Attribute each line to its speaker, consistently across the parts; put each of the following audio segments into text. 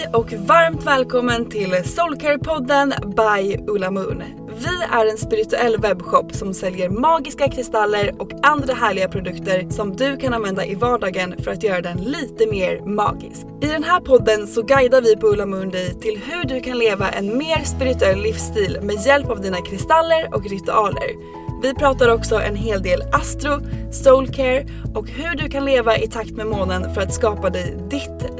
Speaker 1: Hej och varmt välkommen till Soulcare-podden by Ulla Moon. Vi är en spirituell webbshop som säljer magiska kristaller och andra härliga produkter som du kan använda i vardagen för att göra den lite mer magisk. I den här podden så guidar vi på Ulla Moon dig till hur du kan leva en mer spirituell livsstil med hjälp av dina kristaller och ritualer. Vi pratar också en hel del astro, soulcare och hur du kan leva i takt med månen för att skapa dig ditt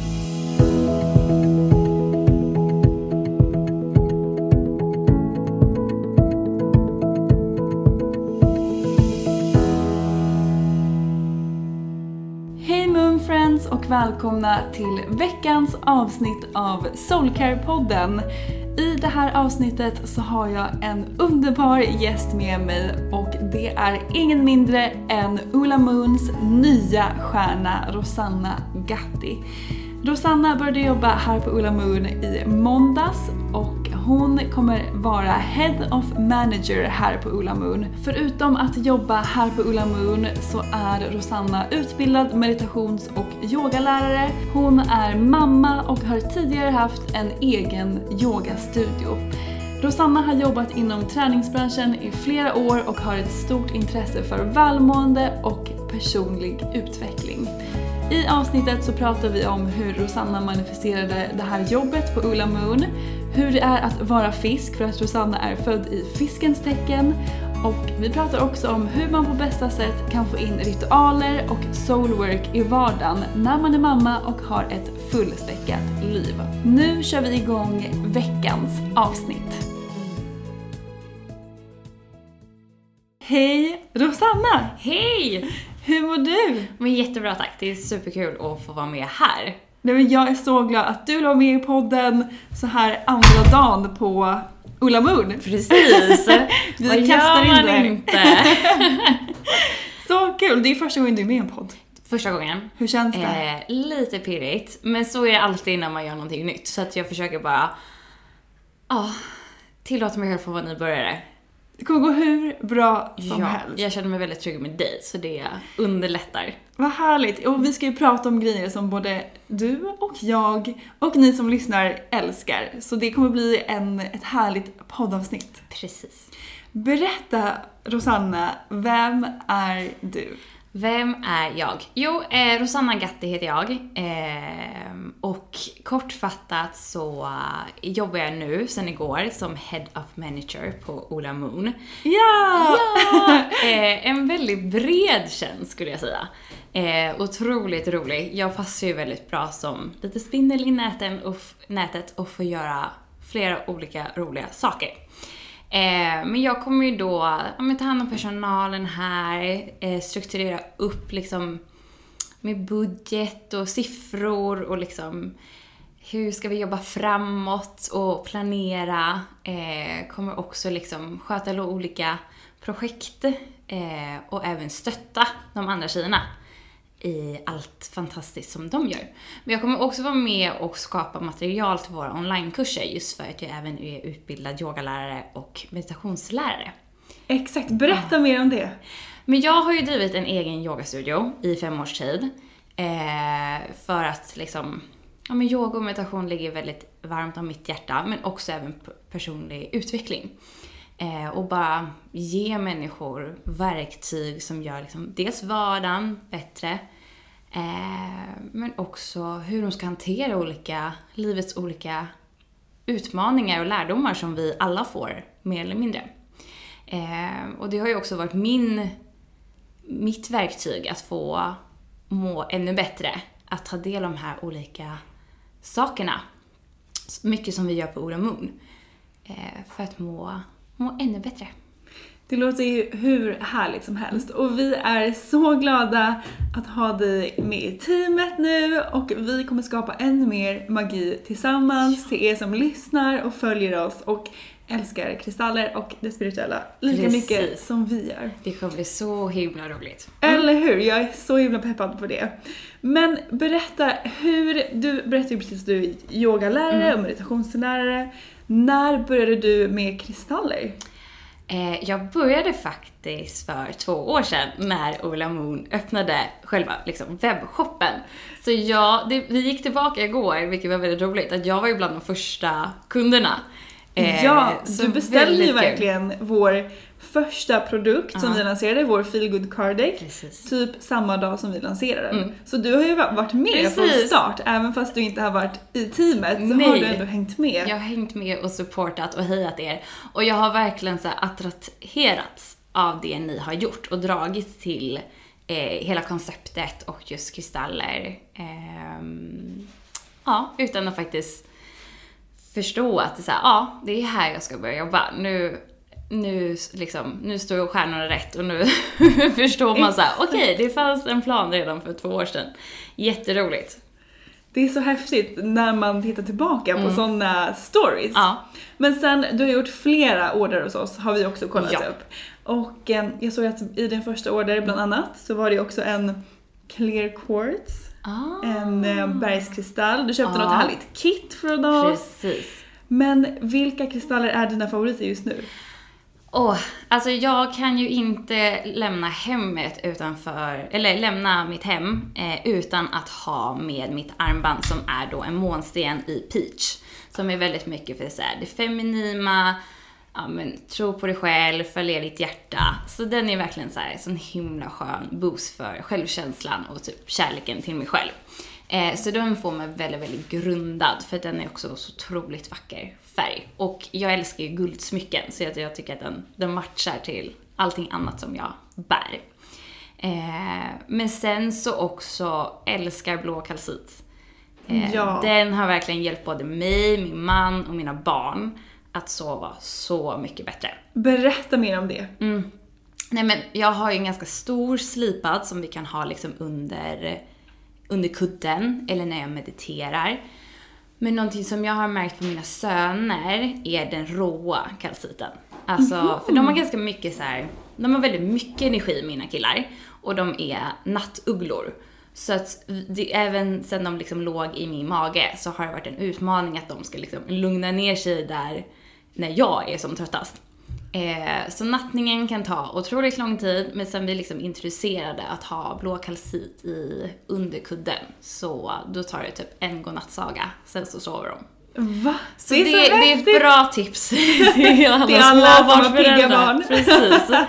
Speaker 1: Välkomna till veckans avsnitt av Soulcare-podden. I det här avsnittet så har jag en underbar gäst med mig och det är ingen mindre än Ola Moons nya stjärna Rosanna Gatti. Rosanna började jobba här på Ulla Moon i måndags och hon kommer vara Head of Manager här på Ulla Moon. Förutom att jobba här på Ulla Moon så är Rosanna utbildad meditations och yogalärare. Hon är mamma och har tidigare haft en egen yogastudio. Rosanna har jobbat inom träningsbranschen i flera år och har ett stort intresse för välmående och personlig utveckling. I avsnittet så pratar vi om hur Rosanna manifesterade det här jobbet på Ulla Moon, hur det är att vara fisk för att Rosanna är född i fiskens tecken och vi pratar också om hur man på bästa sätt kan få in ritualer och soulwork i vardagen när man är mamma och har ett fullspäckat liv. Nu kör vi igång veckans avsnitt. Hej Rosanna!
Speaker 2: Hej!
Speaker 1: Hur mår du?
Speaker 2: Men jättebra tack, det är superkul att få vara med här.
Speaker 1: Nej, men jag är så glad att du la med i podden så här andra dagen på Ulla Moon.
Speaker 2: Precis!
Speaker 1: Vi
Speaker 2: Vad
Speaker 1: kastar
Speaker 2: gör man inte?
Speaker 1: Så kul! Det är första gången du är med i en podd.
Speaker 2: Första gången.
Speaker 1: Hur känns det?
Speaker 2: Eh, lite pirrigt, men så är det alltid när man gör någonting nytt. Så att jag försöker bara, ja, tillåta mig själv få vara nybörjare.
Speaker 1: Det kommer gå hur bra som
Speaker 2: ja,
Speaker 1: helst.
Speaker 2: jag känner mig väldigt trygg med dig, så det underlättar.
Speaker 1: Vad härligt! Och vi ska ju prata om grejer som både du och jag och ni som lyssnar älskar. Så det kommer bli en, ett härligt poddavsnitt.
Speaker 2: Precis.
Speaker 1: Berätta Rosanna, vem är du?
Speaker 2: Vem är jag? Jo, eh, Rosanna Gatti heter jag. Eh, och kortfattat så eh, jobbar jag nu sen igår som Head of Manager på Ola Moon.
Speaker 1: Ja!
Speaker 2: Ja! Eh, en väldigt bred tjänst skulle jag säga. Eh, otroligt rolig. Jag passar ju väldigt bra som lite spindel i näten och nätet och får göra flera olika roliga saker. Eh, men jag kommer ju då ja, men ta hand om personalen här, eh, strukturera upp liksom med budget och siffror och liksom hur ska vi jobba framåt och planera. Eh, kommer också liksom sköta olika projekt eh, och även stötta de andra tjejerna i allt fantastiskt som de gör. Men jag kommer också vara med och skapa material till våra onlinekurser just för att jag även är utbildad yogalärare och meditationslärare.
Speaker 1: Exakt, berätta mer om det.
Speaker 2: Men jag har ju drivit en egen yogastudio i fem års tid. Eh, för att liksom, ja men yoga och meditation ligger väldigt varmt om mitt hjärta, men också även personlig utveckling. Eh, och bara ge människor verktyg som gör liksom dels vardagen bättre, Eh, men också hur de ska hantera olika, livets olika utmaningar och lärdomar som vi alla får, mer eller mindre. Eh, och det har ju också varit min, mitt verktyg att få må ännu bättre. Att ta del av de här olika sakerna. Mycket som vi gör på Ora Moon. Eh, för att må, må ännu bättre.
Speaker 1: Det låter ju hur härligt som helst och vi är så glada att ha dig med i teamet nu och vi kommer skapa ännu mer magi tillsammans till er som lyssnar och följer oss och älskar kristaller och det spirituella lika
Speaker 2: Precis.
Speaker 1: mycket som vi gör.
Speaker 2: Det kommer bli så himla roligt.
Speaker 1: Eller hur? Jag är så himla peppad på det. Men berätta hur, du berättade ju precis att du är yogalärare och meditationslärare. När började du med kristaller?
Speaker 2: Eh, jag började faktiskt för två år sedan när Ola Moon öppnade själva liksom, webbshoppen. Så jag, det, vi gick tillbaka igår, vilket var väldigt roligt, att jag var ju bland de första kunderna. Eh,
Speaker 1: ja,
Speaker 2: så
Speaker 1: du beställde ju
Speaker 2: kul.
Speaker 1: verkligen vår första produkt som
Speaker 2: Ja.
Speaker 1: vi lanserade, vår feelgood card deck,
Speaker 2: Precis.
Speaker 1: typ samma dag som vi lanserade den.
Speaker 2: Mm.
Speaker 1: Så du har ju varit med från
Speaker 2: Precis.
Speaker 1: start, även fast du inte har varit i teamet så har
Speaker 2: Nej.
Speaker 1: du ändå hängt med.
Speaker 2: Jag har hängt med och supportat och hejat er. Och jag har verkligen så attraherats av det ni har gjort och dragits till eh, hela konceptet och just kristaller. Ehm, ja, utan att faktiskt förstå att det är så här, ja, det är här jag ska börja jobba. Nu, nu, liksom, nu står stjärnorna rätt och nu förstår man så här, okej, det fanns en plan redan för två år sedan. Jätteroligt.
Speaker 1: Det är så häftigt när man tittar tillbaka på sådana stories.
Speaker 2: Mm. Ja.
Speaker 1: Men sen, du har gjort flera order hos oss, har vi också kollat
Speaker 2: Ja.
Speaker 1: upp. Och eh, jag såg att i din första order bland annat så var det också en clear quartz,
Speaker 2: Ah.
Speaker 1: en eh, bergskristall. Du köpte
Speaker 2: Ja.
Speaker 1: något härligt kit från oss.
Speaker 2: Precis.
Speaker 1: Men vilka kristaller är dina favoriter just nu?
Speaker 2: Åh, alltså jag kan ju inte lämna hemmet utanför, eller lämna mitt hem eh, utan att ha med mitt armband som är då en månsten i peach. Som är väldigt mycket för så här, det feminima, ja men tro på dig själv, följa ditt hjärta. Så den är verkligen så här, sån himla skön boost för självkänslan och typ kärleken till mig själv. Eh, så den får mig väldigt, väldigt grundad för den är också så otroligt vacker färg. Och jag älskar ju guldsmycken så att jag tycker att den, den matchar till allting annat som jag bär. Eh, men sen så också älskar blå kalcit. Eh,
Speaker 1: Ja.
Speaker 2: Den har verkligen hjälpt både mig, min man och mina barn att sova så mycket bättre.
Speaker 1: Berätta mer om det.
Speaker 2: Mm. Nej men jag har ju en ganska stor slipad som vi kan ha liksom under, under kudden eller när jag mediterar. Men någonting som jag har märkt på mina söner är den råa kalciten. Alltså, för de har ganska mycket så här, de har väldigt mycket energi mina killar. Och de är nattugglor. Så att det, även sen de liksom låg i min mage så har det varit en utmaning att de ska liksom lugna ner sig där när jag är som tröttast. Eh, så nattningen kan ta otroligt lång tid, men sen vi liksom introducerade att ha blå kalcit i underkudden, så då tar det typ en godnattsaga, sen så sover de.
Speaker 1: Va?
Speaker 2: Så
Speaker 1: det
Speaker 2: det,
Speaker 1: är så
Speaker 2: det är ett bra tips till alla,
Speaker 1: Till alla
Speaker 2: småbarnsföräldrar.
Speaker 1: barn.
Speaker 2: Precis.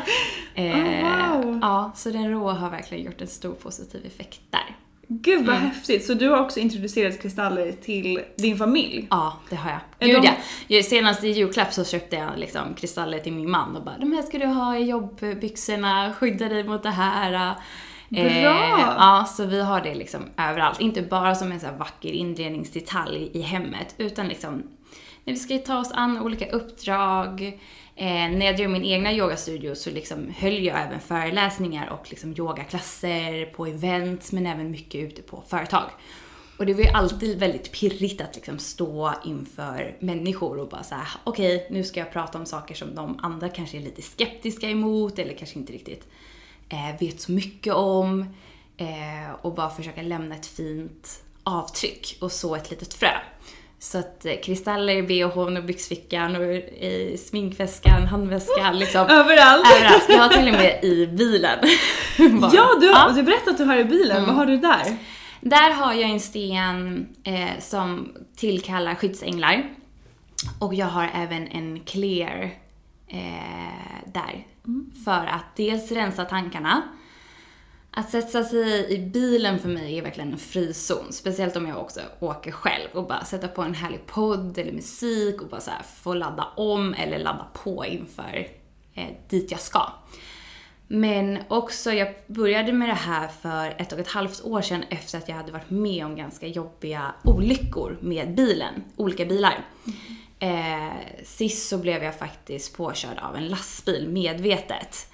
Speaker 2: Eh,
Speaker 1: Oh, wow.
Speaker 2: Ja, så den råa har verkligen gjort en stor positiv effekt där.
Speaker 1: Gud
Speaker 2: Mm.
Speaker 1: vad häftigt! Så du har också introducerat kristaller till din familj?
Speaker 2: Ja, det har jag.
Speaker 1: Är
Speaker 2: Gud
Speaker 1: de-
Speaker 2: ja. Senast i julklapp så köpte jag liksom kristaller till min man och bara de här ska du ha i jobbbyxorna, skydda dig mot det här. Eh,
Speaker 1: Bra!
Speaker 2: ja, så vi har det liksom överallt. Inte bara som en så vacker inredningsdetalj i hemmet, utan liksom när vi ska ta oss an olika uppdrag. Eh, när jag drev min egna yogastudio så liksom höll jag även föreläsningar och liksom yogaklasser på events, men även mycket ute på företag. Och det var ju alltid väldigt pirrigt att liksom stå inför människor och bara säga okej, nu ska jag prata om saker som de andra kanske är lite skeptiska emot eller kanske inte riktigt eh, vet så mycket om. Eh, och bara försöka lämna ett fint avtryck och så ett litet frö. Så att eh, kristaller i bhn och byxfickan och i sminkväskan, handväskan, liksom.
Speaker 1: Överallt!
Speaker 2: Överallt. Jag har till och med i bilen.
Speaker 1: Ja, du,
Speaker 2: Ja. Mm.
Speaker 1: du berättade att du har i bilen. Vad har du där?
Speaker 2: Där har jag en sten eh, som tillkallar skyddsänglar. Och jag har även en clear eh, där. För att dels rensa tankarna. Att sätta sig i bilen för mig är verkligen en frizon. Speciellt om jag också åker själv och bara sätta på en härlig podd eller musik och bara så här få ladda om eller ladda på inför eh, dit jag ska. Men också, jag började med det här för ett och ett halvt år sedan efter att jag hade varit med om ganska jobbiga olyckor med bilen, olika bilar. Eh, sist så blev jag faktiskt påkörd av en lastbil medvetet.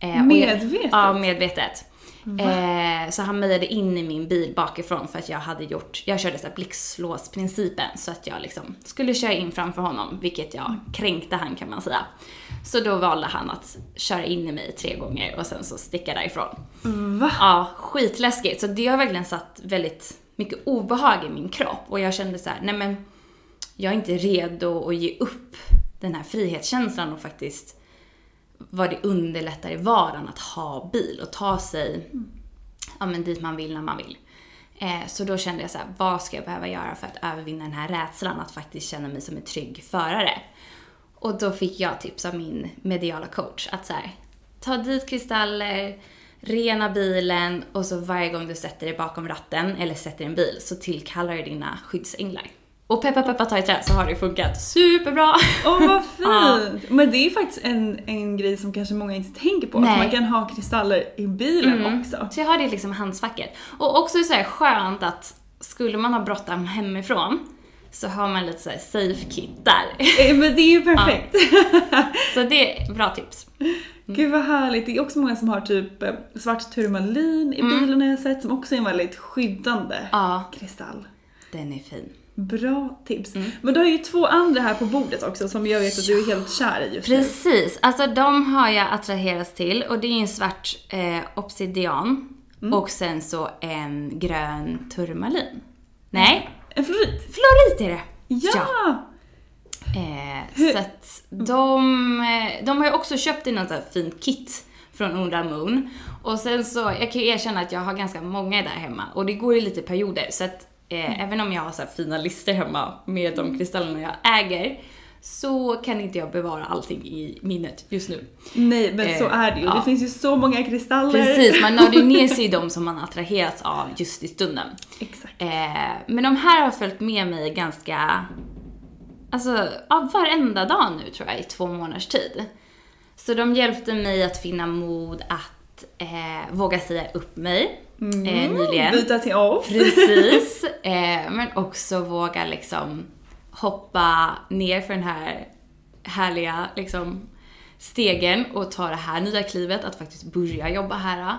Speaker 2: Eh, och jag-
Speaker 1: Medvetet?
Speaker 2: Ja, medvetet. Eh, så han mejade in i min bil bakifrån för att jag hade gjort, jag körde så här blixtlåsprincipen så att jag liksom skulle köra in framför honom, vilket jag kränkte han kan man säga. Så då valde han att köra in i mig tre gånger och sen så sticka därifrån.
Speaker 1: Va?
Speaker 2: Ja, skitläskigt. Så det har verkligen satt väldigt mycket obehag i min kropp och jag kände så här, nej men jag är inte redo att ge upp den här frihetskänslan och faktiskt vad det underlättar i vardagen att ha bil och ta sig ja, men dit man vill när man vill. Eh, så då kände jag så här, vad ska jag behöva göra för att övervinna den här rädslan att faktiskt känna mig som en trygg förare? Och då fick jag tips av min mediala coach att så här, ta dit kristaller, rena bilen och så varje gång du sätter dig bakom ratten eller sätter en bil så tillkallar du dina skyddsänglar. Och peppa peppa ta i trä så har det funkat superbra.
Speaker 1: Åh vad
Speaker 2: Ja.
Speaker 1: fint! Men det är ju faktiskt en, en grej som kanske många inte tänker på. Att
Speaker 2: Nej.
Speaker 1: man kan ha kristaller i bilen
Speaker 2: Mm.
Speaker 1: också.
Speaker 2: Så jag har det liksom i handskfacket. Och också så här skönt att skulle man ha bråttom hemifrån så har man lite så här safe kit där.
Speaker 1: Eh, Men det är ju perfekt.
Speaker 2: Så det är bra tips.
Speaker 1: Gud vad härligt. Det är också många som har typ eh, svart turmalin i
Speaker 2: Mm.
Speaker 1: bilen har jag sett som också är en väldigt skyddande
Speaker 2: Ja,
Speaker 1: kristall.
Speaker 2: den är fin.
Speaker 1: Bra tips.
Speaker 2: Mm.
Speaker 1: Men du har ju två andra här på bordet också som jag vet att du är helt kär i just nu.
Speaker 2: Precis, alltså de har jag attraherats till och det är en svart eh, obsidian och sen så en grön turmalin. Nej,
Speaker 1: En florit.
Speaker 2: florit är det!
Speaker 1: Ja!
Speaker 2: Eh,
Speaker 1: Hur-
Speaker 2: så att de, eh, de har ju också köpt in något här fint kit från Undra Moon. Och sen så, jag kan ju erkänna att jag har ganska många där hemma och det går i lite perioder så att eh, även om jag har så här fina listor hemma med de kristallerna jag äger så kan inte jag bevara allting i minnet just nu.
Speaker 1: Nej men så
Speaker 2: Eh,
Speaker 1: är det ju.
Speaker 2: ja.
Speaker 1: Det finns ju så många kristaller.
Speaker 2: Precis, man nördar ju ner sig i de som man attraherats av just i stunden.
Speaker 1: Exakt.
Speaker 2: Eh, men de här har följt med mig ganska, alltså ja, varenda dag nu tror jag i två månaders tid. Så de hjälpte mig att finna mod att eh, våga säga upp mig eh, nyligen.
Speaker 1: Byta till oss.
Speaker 2: Precis. Eh, men också våga liksom hoppa ner för den här härliga liksom, stegen och ta det här nya klivet att faktiskt börja jobba här.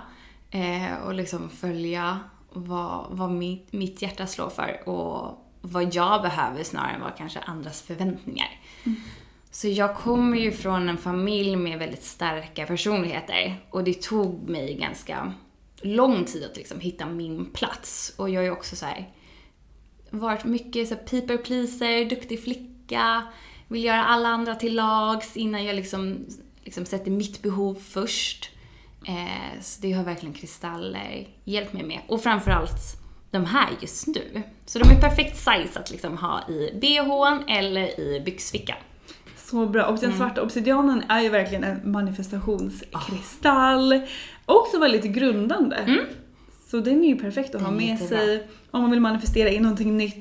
Speaker 2: Eh, och liksom följa vad, vad mitt, mitt hjärta slår för och vad jag behöver snarare än vad kanske andras förväntningar. Så jag kommer ju från en familj med väldigt starka personligheter och det tog mig ganska lång tid att liksom hitta min plats. Och jag är också så här varit mycket så people pleaser, duktig flicka, vill göra alla andra till lags innan jag liksom, liksom sätter mitt behov först. Eh, så det har verkligen kristaller hjälpt mig med. Och framförallt de här just nu. Så de är perfekt size att liksom ha i bhn eller i byxfickan.
Speaker 1: Så bra. Och den
Speaker 2: Mm.
Speaker 1: svarta obsidianen är ju verkligen en manifestationskristall. Också väldigt grundande. Så den är ju perfekt att ha
Speaker 2: Den är
Speaker 1: med sig om man vill manifestera in någonting nytt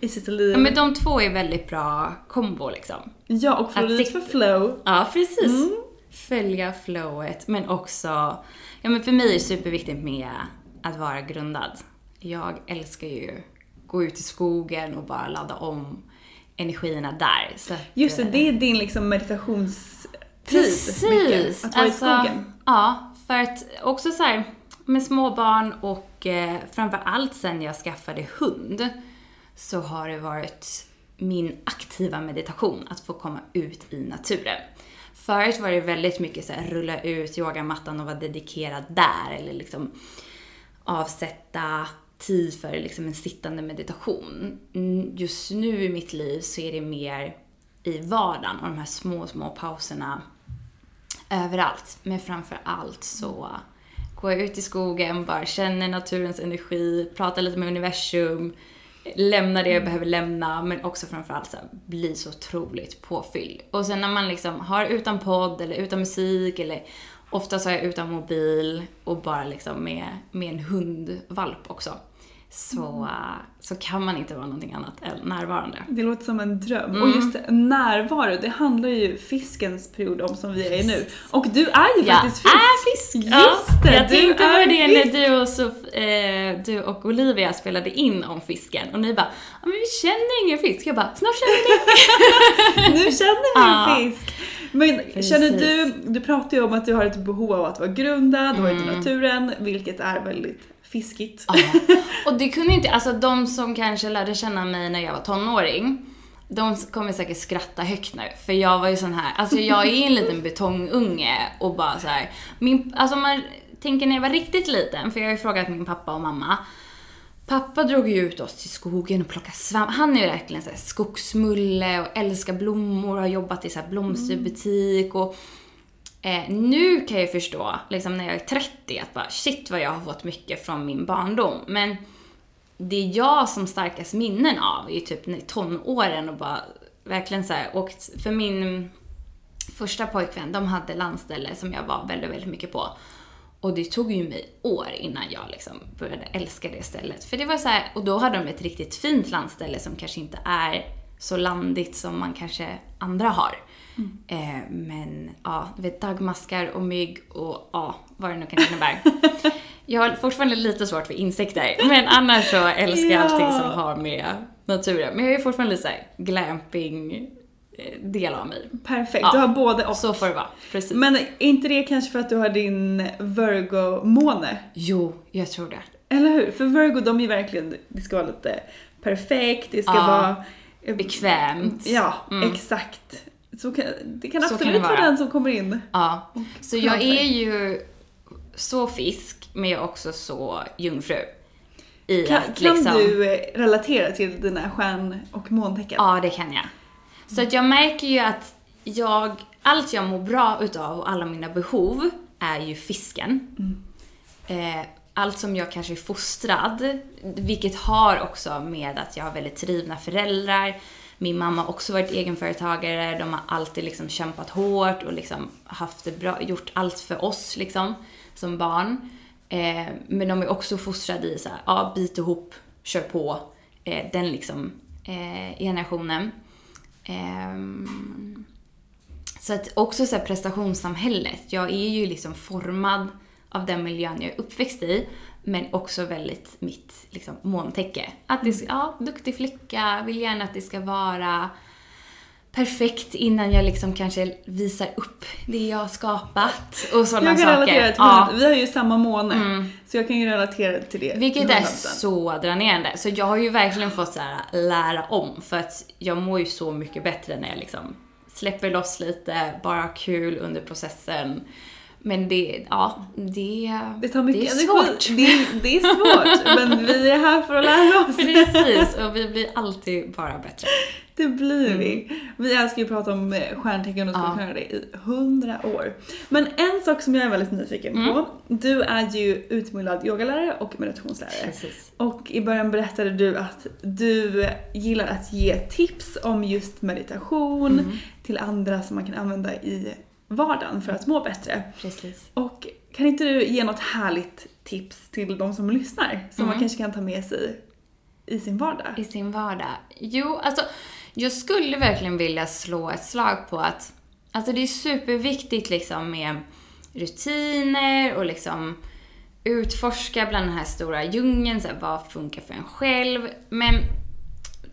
Speaker 1: i sitt liv.
Speaker 2: Ja, men de två är väldigt bra kombo liksom.
Speaker 1: Ja, och
Speaker 2: Att
Speaker 1: för flow.
Speaker 2: Ja, precis. följa flowet, men också, ja men för mig är det superviktigt med att vara grundad. Jag älskar ju gå ut i skogen och bara ladda om energierna där. Så att,
Speaker 1: Just det,
Speaker 2: eh,
Speaker 1: det är din liksom meditationstid.
Speaker 2: Precis!
Speaker 1: mycket, Att vara
Speaker 2: Alltså,
Speaker 1: i skogen.
Speaker 2: Ja, för att också så här med småbarn och eh, framför allt sen jag skaffade hund så har det varit min aktiva meditation att få komma ut i naturen. Förut var det väldigt mycket så här rulla ut yogamattan och vara dedikerad där eller liksom avsätta tid för liksom en sittande meditation. Mm, Just nu i mitt liv så är det mer i vardagen och de här små, små pauserna överallt. Men framför allt så går jag ut i skogen, bara känner naturens energi, pratar lite med universum, lämnar det jag behöver lämna, men också framförallt så här, bli så otroligt påfylld. Och sen när man liksom har utan podd eller utan musik eller oftast har jag utan mobil och bara liksom med, med en hundvalp också. Så, äh, så kan man inte vara någonting annat än närvarande.
Speaker 1: Det låter som en dröm.
Speaker 2: Mm.
Speaker 1: Och just det, närvaro, det handlar ju fiskens period om som vi är i nu. Och du är ju
Speaker 2: Jag
Speaker 1: faktiskt fisk.
Speaker 2: är fisk!
Speaker 1: Just
Speaker 2: ja,
Speaker 1: det,
Speaker 2: jag
Speaker 1: du
Speaker 2: tänkte på det när du och, Sof, eh, du och Olivia spelade in om fisken och ni bara men vi känner ingen fisk. Jag bara snart känner ni.
Speaker 1: Nu känner vi
Speaker 2: Ja.
Speaker 1: en fisk. Men
Speaker 2: Precis.
Speaker 1: känner du, du pratar ju om att du har ett behov av att vara grundad, ute
Speaker 2: Mm.
Speaker 1: i naturen, vilket är väldigt fiskigt.
Speaker 2: Ja. Och det kunde inte, alltså de som kanske lärde känna mig när jag var tonåring, de kommer säkert skratta högt nu. För jag var ju sån här, alltså jag är en liten betongunge och bara så här. Min, alltså man tänker när jag var riktigt liten, för jag har ju frågat min pappa och mamma. Pappa drog ju ut oss till skogen och plockade svamp. Han är ju verkligen så här skogsmulle och älskar blommor och har jobbat i så här blomsterbutik och Eh, nu kan jag förstå, liksom när jag är 30, att bara shit vad jag har fått mycket från min barndom. Men det jag som starkast minnen av är ju typ tonåren och bara verkligen så här åkt, för min första pojkvän, de hade landställe som jag var väldigt, väldigt mycket på. Och det tog ju mig år innan jag liksom började älska det stället. För det var så här, och då hade de ett riktigt fint landställe som kanske inte är så landigt som man kanske andra har. Eh, men ja, du vet dagmaskar och mygg och ja, vad det nu kan innebära. jag har fortfarande lite svårt för insekter, men annars så älskar jag
Speaker 1: Ja.
Speaker 2: allting som har med naturen. Men jag är fortfarande lite såhär glamping eh, del av mig.
Speaker 1: Perfekt,
Speaker 2: Ja.
Speaker 1: du har både och.
Speaker 2: Så får det vara, precis.
Speaker 1: Men är inte det kanske för att du har din Virgo-måne?
Speaker 2: Jo, jag tror det.
Speaker 1: Eller hur? För Virgo, de är ju verkligen, det ska vara lite perfekt, det ska
Speaker 2: Ja.
Speaker 1: vara... eh,
Speaker 2: Bekvämt.
Speaker 1: Ja,
Speaker 2: Mm.
Speaker 1: exakt. Så kan, det kan
Speaker 2: Så kan
Speaker 1: absolut
Speaker 2: det
Speaker 1: vara den som kommer in.
Speaker 2: Ja. Så jag är ju så fisk, men jag är också så jungfru.
Speaker 1: Kan,
Speaker 2: att
Speaker 1: kan
Speaker 2: liksom...
Speaker 1: du eh, relatera till dina stjärn och måntecken?
Speaker 2: Ja, det kan jag. Så att jag märker ju att jag, allt jag mår bra utav och alla mina behov är ju fisken. Eh, allt som jag kanske är fostrad, vilket har också med att jag har väldigt drivna föräldrar. Min mamma har också varit egenföretagare, de har alltid liksom kämpat hårt och liksom haft det bra, gjort allt för oss liksom, som barn. Eh, men de är också fostrade i så här, ja, bit ihop, kör på. Eh, den liksom eh, generationen. Ehm, så att också så här prestationssamhället. Jag är ju liksom formad av den miljön jag är uppväxt i. Men också väldigt mitt liksom, måntäcke. Att det ska, ja, duktig flicka, vill gärna att det ska vara perfekt innan jag liksom kanske visar upp det jag har skapat och sådana
Speaker 1: jag kan
Speaker 2: saker.
Speaker 1: relatera till
Speaker 2: Ja.
Speaker 1: Vi har ju samma måne, så jag kan ju relatera till det.
Speaker 2: Vilket är
Speaker 1: 100%.
Speaker 2: så dränerande. Så jag har ju verkligen fått så här, lära om för att jag mår ju så mycket bättre när jag liksom släpper loss lite, bara kul under processen. Men det, ja, det,
Speaker 1: Det tar mycket
Speaker 2: det är svårt.
Speaker 1: Det, det är svårt, men vi är här för att lära oss.
Speaker 2: Precis, och vi blir alltid bara bättre.
Speaker 1: Det blir vi. Vi älskar ju att prata om eh, stjärntecken och skulle
Speaker 2: Ja.
Speaker 1: kunna göra det i hundra år. Men en sak som jag är väldigt nyfiken
Speaker 2: Mm.
Speaker 1: på. Du är ju utbildad yogalärare och meditationslärare.
Speaker 2: Precis.
Speaker 1: Och i början berättade du att du gillar att ge tips om just meditation
Speaker 2: Mm.
Speaker 1: till andra som man kan använda i vardagen för att må bättre.
Speaker 2: Precis.
Speaker 1: Och kan inte du ge något härligt tips till de som lyssnar som
Speaker 2: Mm.
Speaker 1: man kanske kan ta med sig i sin vardag?
Speaker 2: I sin vardag? Jo, alltså jag skulle verkligen vilja slå ett slag på att Alltså det är superviktigt liksom med rutiner och liksom utforska bland den här stora djungeln, så här, vad funkar för en själv. Men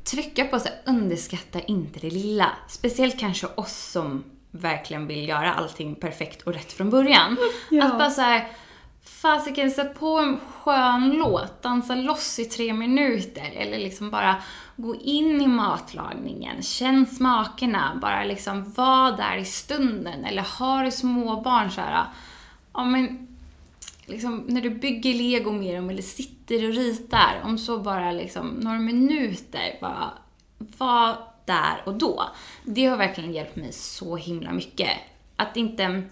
Speaker 2: trycka på att underskatta inte det lilla. Speciellt kanske oss som verkligen vill göra allting perfekt och rätt från början.
Speaker 1: Ja.
Speaker 2: Att bara så här, fasiken sätt på en skön låt, dansa loss i tre minuter eller liksom bara gå in i matlagningen, känn smakerna, bara liksom var där i stunden. Eller har du småbarn så här, ja men liksom, när du bygger lego med dem eller sitter och ritar, om så bara liksom några minuter, bara var där och då. Det har verkligen hjälpt mig så himla mycket. Att inte...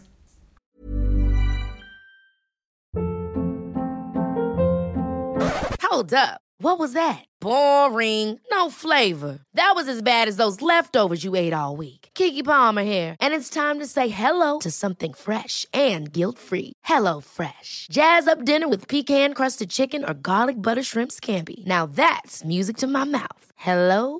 Speaker 3: Hold up. What was that? Boring. No flavor. That was as bad as those leftovers you ate all week. Kiki Palmer here, and it's time to say hello to something fresh and guilt-free. Hello Fresh. Jazz up dinner with pecan-crusted chicken or garlic butter shrimp scampi. Now that's music to my mouth. Hello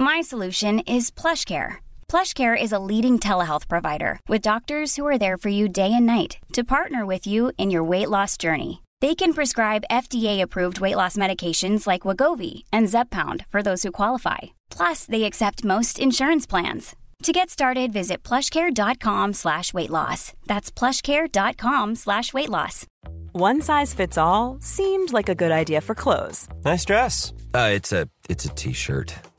Speaker 4: My solution is PlushCare. PlushCare is a leading telehealth provider with doctors who are there for you day and night to partner with you in your weight loss journey. They can prescribe FDA-approved weight loss medications like Wagovi and Zepbound for those who qualify. Plus, they accept most insurance plans. To get started, visit plushcare.com slash weight loss. That's plushcare.com slash weight loss.
Speaker 5: One size fits all seemed like a good idea for clothes
Speaker 6: Nice dress. Uh, it's a it's a t-shirt.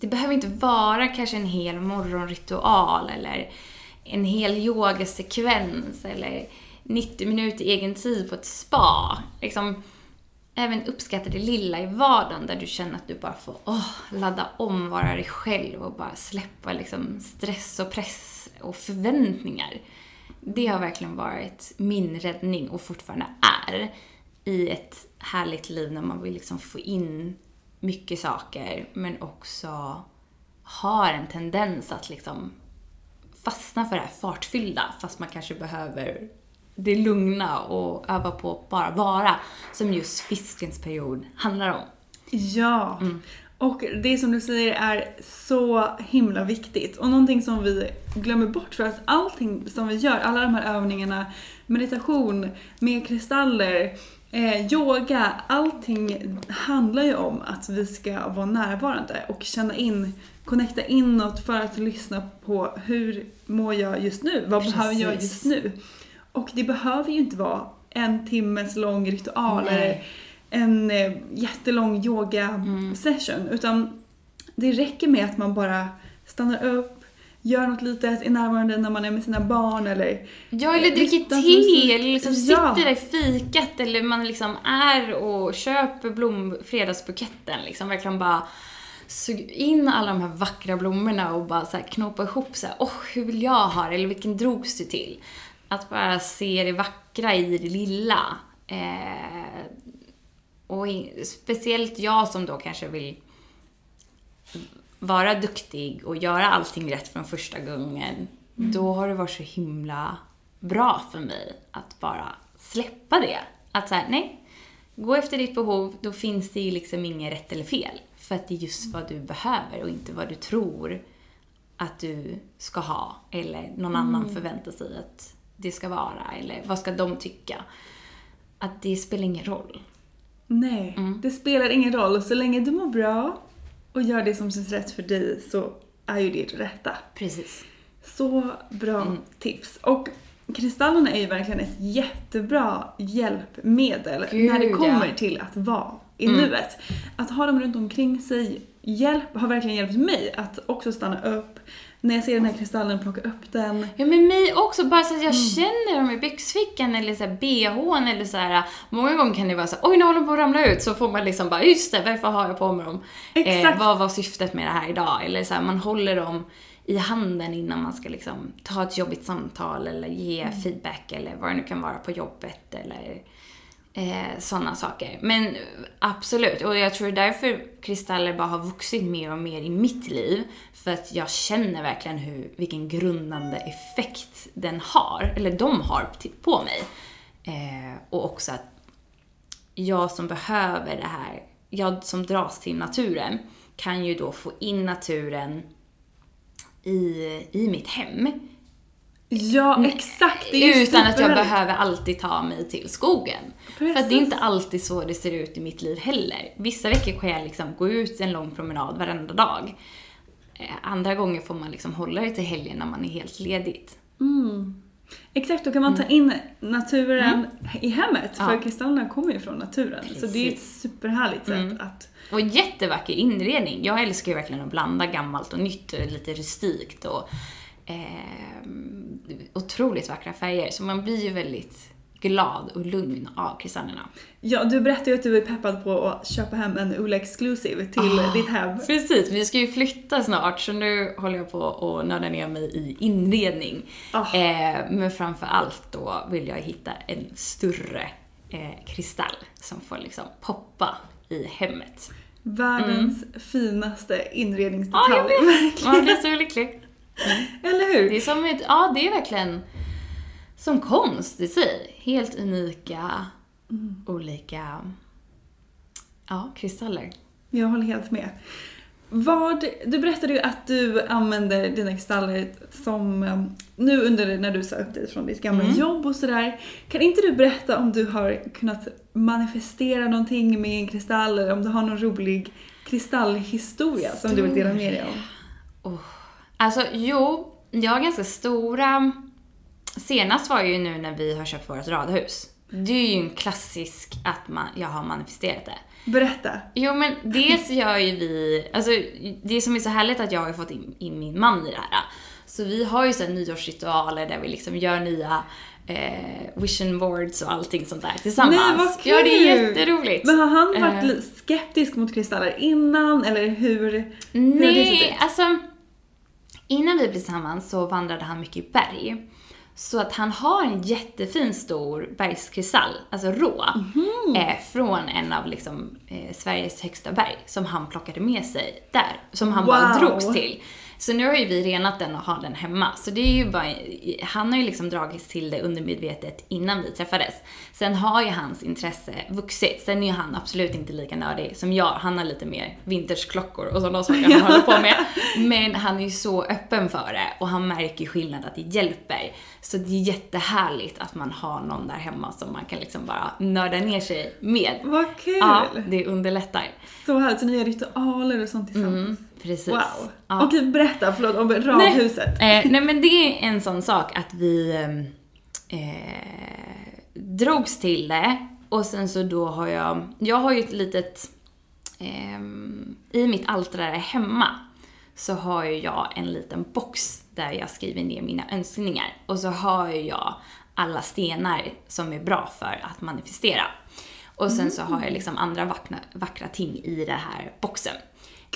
Speaker 2: Det behöver inte vara kanske en hel morgonritual eller en hel yogasekvens eller 90 minuter egen tid på ett spa. Liksom, även uppskatta det lilla i vardagen där du känner att du bara får oh, ladda om, vara dig själv och bara släppa liksom, stress och press och förväntningar. Det har verkligen varit min räddning och fortfarande är i ett härligt liv när man vill liksom få in mycket saker men också har en tendens att liksom fastna för det här fartfyllda fast man kanske behöver det lugna och öva på att bara vara som just fiskens period handlar om.
Speaker 1: Ja. Och det som du säger är så himla viktigt. Och någonting som vi glömmer bort för att allting som vi gör, alla de här övningarna, meditation, med kristaller, eh, yoga, allting handlar ju om att vi ska vara närvarande och känna in, connecta inåt för att lyssna på hur mår jag just nu? Vad behöver jag
Speaker 2: Precis.
Speaker 1: just nu? Och det behöver ju inte vara en timmes lång ritual
Speaker 2: Nej.
Speaker 1: eller en eh, jättelång yoga
Speaker 2: Mm.
Speaker 1: session utan det räcker med att man bara stannar upp, gör något litet, är närvarande när man är med sina barn eller
Speaker 2: Ja, eller dricker te, eller liksom
Speaker 1: Ja.
Speaker 2: sitter där i fikat, eller man liksom är och köper blom, fredagsbuketten, liksom verkligen bara sug in alla de här vackra blommorna och bara så här knåpa ihop så här, åh, hur vill jag ha det? Eller vilken drogs du till? Att bara se det vackra i det lilla. Eh, och i, speciellt jag som då kanske vill vara duktig och göra allting rätt från första gången, då har det varit så himla bra för mig att bara släppa det. Att säga nej, gå efter ditt behov, då finns det ju liksom inget rätt eller fel. För att det är just vad du behöver och inte vad du tror att du ska ha eller någon annan förväntar sig att det ska vara eller vad ska de tycka. Att det spelar ingen roll.
Speaker 1: Nej,
Speaker 2: Mm.
Speaker 1: det spelar ingen roll. Så länge du mår bra och gör det som känns rätt för dig så är ju det det rätta.
Speaker 2: Precis.
Speaker 1: Så bra
Speaker 2: Mm.
Speaker 1: tips. Och kristallerna är ju verkligen ett jättebra hjälpmedel
Speaker 2: Gud,
Speaker 1: när det kommer
Speaker 2: ja. Mm.
Speaker 1: till att vara i nuet. Att ha dem runt omkring sig hjälp, har verkligen hjälpt mig att också stanna upp. När jag ser den här kristallen, plocka upp den.
Speaker 2: Ja men mig också, bara så att jag känner dem i byxfickan eller så här bhn eller så här. Många gånger kan det vara så här, oj nu håller de på att ramla ut, så får man liksom bara, just det, varför har jag på mig dem?
Speaker 1: Exakt.
Speaker 2: vad var syftet med det här idag? Eller så här, man håller dem i handen innan man ska liksom ta ett jobbigt samtal eller ge feedback eller vad det nu kan vara på jobbet eller eh, sådana saker. Men absolut, och jag tror därför kristaller bara har vuxit mer och mer i mitt liv. För att jag känner verkligen hur, vilken grundande effekt den har, eller de har på mig. Eh, och också att jag som behöver det här, jag som dras till naturen, kan ju då få in naturen i, i mitt hem.
Speaker 1: Ja, exakt. Är ju
Speaker 2: Utan att jag behöver alltid ta mig till skogen. För att det är
Speaker 1: Precis.
Speaker 2: inte alltid så det ser ut i mitt liv heller. Vissa veckor kan jag liksom gå ut en lång promenad varenda dag. Eh, Andra gånger får man liksom hålla det till helgen när man är helt ledigt.
Speaker 1: Exakt, då kan man ta in naturen i hemmet.
Speaker 2: Mm. Ja.
Speaker 1: För kristallerna kommer ju från naturen. Så det är ett
Speaker 2: Precis.
Speaker 1: superhärligt sätt
Speaker 2: Mm.
Speaker 1: att...
Speaker 2: Och jättevacker inredning. Jag älskar ju verkligen att blanda gammalt och nytt och lite rustikt och eh, otroligt vackra färger. Så man blir ju väldigt glad och lugn av kristallerna.
Speaker 1: Ja, du berättade ju att du är peppad på att köpa hem en Ola Exclusive till
Speaker 2: Ah.
Speaker 1: ditt hem.
Speaker 2: Precis, vi ska ju flytta snart så nu håller jag på att nörda ner mig i inredning.
Speaker 1: Ah.
Speaker 2: Eh, men framför allt då vill jag hitta en större eh, kristall som får liksom poppa i hemmet.
Speaker 1: Världens finaste inredningsdetalj.
Speaker 2: Ja, jag vet! Man blir så lycklig.
Speaker 1: Eller hur?
Speaker 2: Det är som ett, ja det är verkligen som konst i sig. Helt unika, olika, ja, kristaller.
Speaker 1: Jag håller helt med. Vad, du berättade ju att du använder dina kristaller som, um, nu under när du sa upp dig från ditt gamla
Speaker 2: Mm.
Speaker 1: jobb och sådär. Kan inte du berätta om du har kunnat manifestera någonting med en kristall eller om du har någon rolig kristallhistoria som du vill dela med dig om?
Speaker 2: Alltså jo, jag har ganska stora... Senast var ju nu när vi har köpt vårt radhus. Det är ju en klassisk att man, jag har manifesterat det.
Speaker 1: Berätta.
Speaker 2: Jo men dels gör ju vi, alltså det som är så härligt att jag har fått in, in min man i det här. Så vi har ju så här nyårsritualer där vi liksom gör nya eh, vision boards och allting sånt där tillsammans.
Speaker 1: Nej, vad kul!
Speaker 2: Ja det är jätteroligt.
Speaker 1: Men har han varit li- skeptisk mot kristaller innan eller hur? hur har det
Speaker 2: Nej, alltså innan vi blev tillsammans så vandrade han mycket i berg. Så att han har en jättefin stor bergskristall, alltså rå,
Speaker 1: Mhm.
Speaker 2: eh, från en av liksom, eh, Sveriges högsta berg som han plockade med sig där, som han bara
Speaker 1: Wow.
Speaker 2: drogs till. Så nu har ju vi renat den och har den hemma. Så det är ju bara, han har ju liksom dragits till det undermedvetet innan vi träffades. Sen har ju hans intresse vuxit. Sen är ju han absolut inte lika nördig som jag. Han har lite mer vintageklockor och sådana saker han håller på med. Men han är ju så öppen för det och han märker ju skillnad att det hjälper. Så det är jättehärligt att man har någon där hemma som man kan liksom bara nörda ner sig med.
Speaker 1: Vad kul!
Speaker 2: Ja, det underlättar.
Speaker 1: Så härligt, så ni gör ritualer och sånt tillsammans.
Speaker 2: Mm, precis.
Speaker 1: Wow.
Speaker 2: Ja.
Speaker 1: Okej, berätta, förlåt, om radhuset.
Speaker 2: Nej, eh, nej men det är en sån sak att vi eh, drogs till det och sen så då har jag, jag har ju ett litet, eh, i mitt altare hemma så har ju jag en liten box där jag skriver ner mina önskningar. Och så har ju jag alla stenar som är bra för att manifestera. Och sen så har jag liksom andra vackra, vackra ting i den här boxen.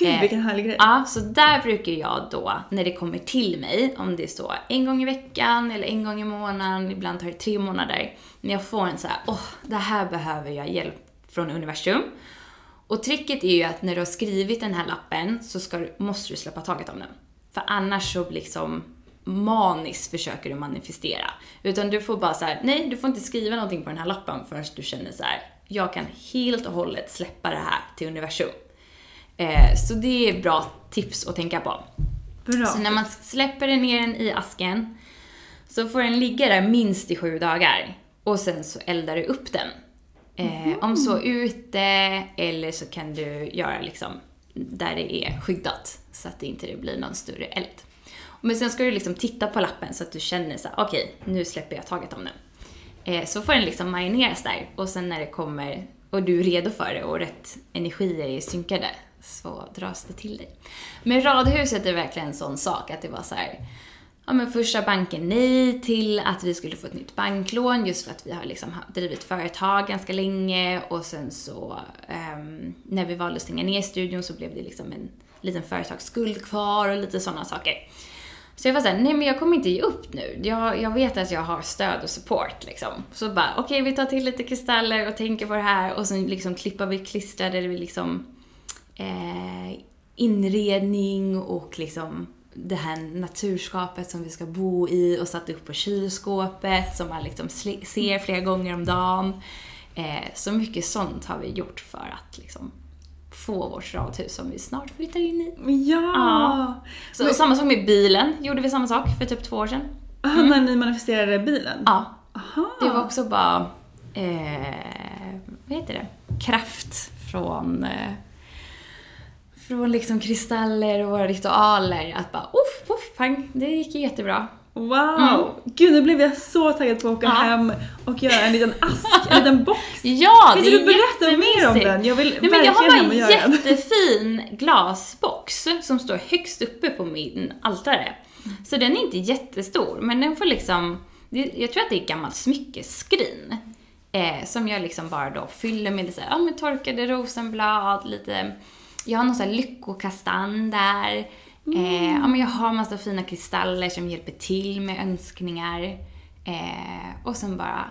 Speaker 1: Gud
Speaker 2: Eh,
Speaker 1: vilken härlig grej.
Speaker 2: Ja, så där brukar jag då, när det kommer till mig, om det är så en gång i veckan eller en gång i månaden, ibland tar det tre månader, när jag får en så här, åh, det här behöver jag hjälp från universum. Och tricket är ju att när du har skrivit den här lappen så ska, måste du släppa taget om den. För annars så liksom maniskt försöker du manifestera. Utan du får bara så här, nej du får inte skriva någonting på den här lappen förrän du känner så här, jag kan helt och hållet släppa det här till universum. Eh, så det är bra tips att tänka på.
Speaker 1: Bra.
Speaker 2: Så när man släpper den ner den i asken så får den ligga där minst i sju dagar. Och sen så eldar du upp den. Eh, Om så ute eller så kan du göra liksom där det är skyddat så att det inte blir någon större eld. Men sen ska du liksom titta på lappen så att du känner så okej, nu släpper jag taget om den. Eh, så får den liksom marineras där och sen när det kommer och du är redo för det och rätt energier är synkade så dras det till dig. Men radhuset är verkligen en sån sak att det var så här. Ja men första banken nej till att vi skulle få ett nytt banklån just för att vi har liksom drivit företag ganska länge och sen så um, när vi valde att stänga ner studion så blev det liksom en liten företagsskuld kvar och lite sådana saker. Så jag var såhär, nej men jag kommer inte ge upp nu. Jag, jag vet att jag har stöd och support liksom. Så bara, okej vi tar till lite kristaller och tänker på det här och sen liksom klippar vi klistrar där vi liksom eh, inredning och liksom det här naturskapet som vi ska bo i och satt upp på kylskåpet som man liksom ser flera gånger om dagen. Eh, så mycket sånt har vi gjort för att liksom få vårt radhus som vi snart flyttar in i.
Speaker 1: Ja!
Speaker 2: Ja. Så, och samma sak med bilen, gjorde vi samma sak för typ två år sedan.
Speaker 1: Ah, när ni manifesterade bilen?
Speaker 2: Ja.
Speaker 1: Aha.
Speaker 2: Det var också bara, eh, vad heter det, kraft från, eh, från liksom kristaller och våra ritualer. Att bara uff, uff, pang, det gick jättebra.
Speaker 1: Wow! Gud, nu blev jag så taggad på att åka
Speaker 2: Mm. Ja.
Speaker 1: hem och göra en liten ask, en liten box.
Speaker 2: Ja,
Speaker 1: Kan
Speaker 2: det är
Speaker 1: du berätta mer om den? Jag vill
Speaker 2: Nej, men jag har bara en jättefin glasbox som står högst uppe på min altare. Så den är inte jättestor, men den får liksom, jag tror att det är ett gammalt smyckeskrin. Eh, som jag liksom bara då fyller med lite så här, ja men torkade rosenblad, lite, jag har någon sån här lyckokastanj där. Eh, ja men jag har massa fina kristaller som hjälper till med önskningar. Eh, och sen bara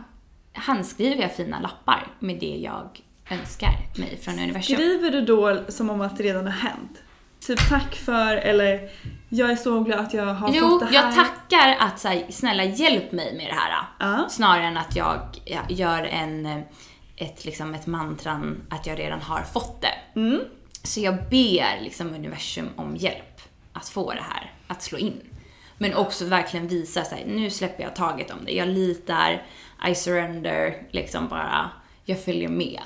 Speaker 2: handskriver jag fina lappar med det jag önskar mig från universum.
Speaker 1: Skriver du då som om att det redan har hänt? Typ tack för eller jag är så glad att jag har
Speaker 2: Jo,
Speaker 1: fått det här.
Speaker 2: jag tackar att så här, snälla hjälp mig med det här.
Speaker 1: Ja.
Speaker 2: Snarare än att jag ja, gör en, eh, ett, liksom ett mantran att jag redan har fått det.
Speaker 1: Mm.
Speaker 2: Så jag ber liksom universum om hjälp att få det här att slå in. Men också verkligen visa sig, nu släpper jag taget om det. Jag litar, I surrender, liksom bara, jag följer med.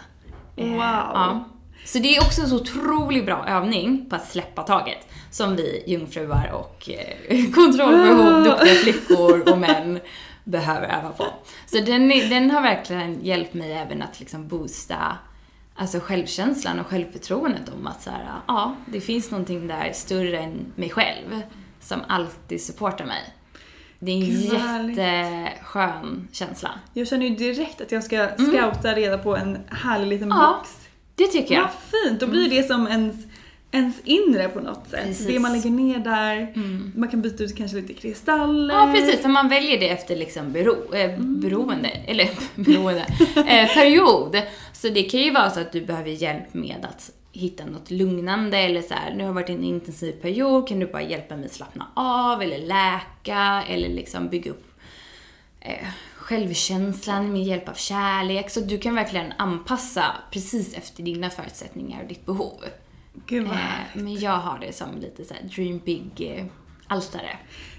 Speaker 2: Eh,
Speaker 1: Wow.
Speaker 2: ja. Så det är också en så otroligt bra övning på att släppa taget. Som vi jungfrur och eh, kontrollbehov, duktiga flickor och män behöver öva på. Så den, är, den har verkligen hjälpt mig även att liksom boosta alltså självkänslan och självförtroendet om att så här, ja, det finns någonting där större än mig själv som alltid supportar mig. Det är en jätteskön känsla.
Speaker 1: Jag känner ju direkt att jag ska scouta reda på en härlig liten
Speaker 2: Mm. Ja,
Speaker 1: box.
Speaker 2: Det tycker jag.
Speaker 1: Vad fint! Då blir det som ens, ens inre på något sätt.
Speaker 2: Precis. Mm.
Speaker 1: Det man lägger ner där, man kan byta ut kanske lite kristaller.
Speaker 2: Ja, precis. För man väljer det efter liksom bero, eh, beroende, eller beroende, eh, period. Så det kan ju vara så att du behöver hjälp med att hitta något lugnande eller så här, nu har det varit en intensiv period, kan du bara hjälpa mig slappna av eller läka eller liksom bygga upp eh, självkänslan med hjälp av kärlek. Så du kan verkligen anpassa precis efter dina förutsättningar och ditt behov.
Speaker 1: Gud vad
Speaker 2: Eh,
Speaker 1: härligt.
Speaker 2: men jag har det som lite så här dream big eh, altare.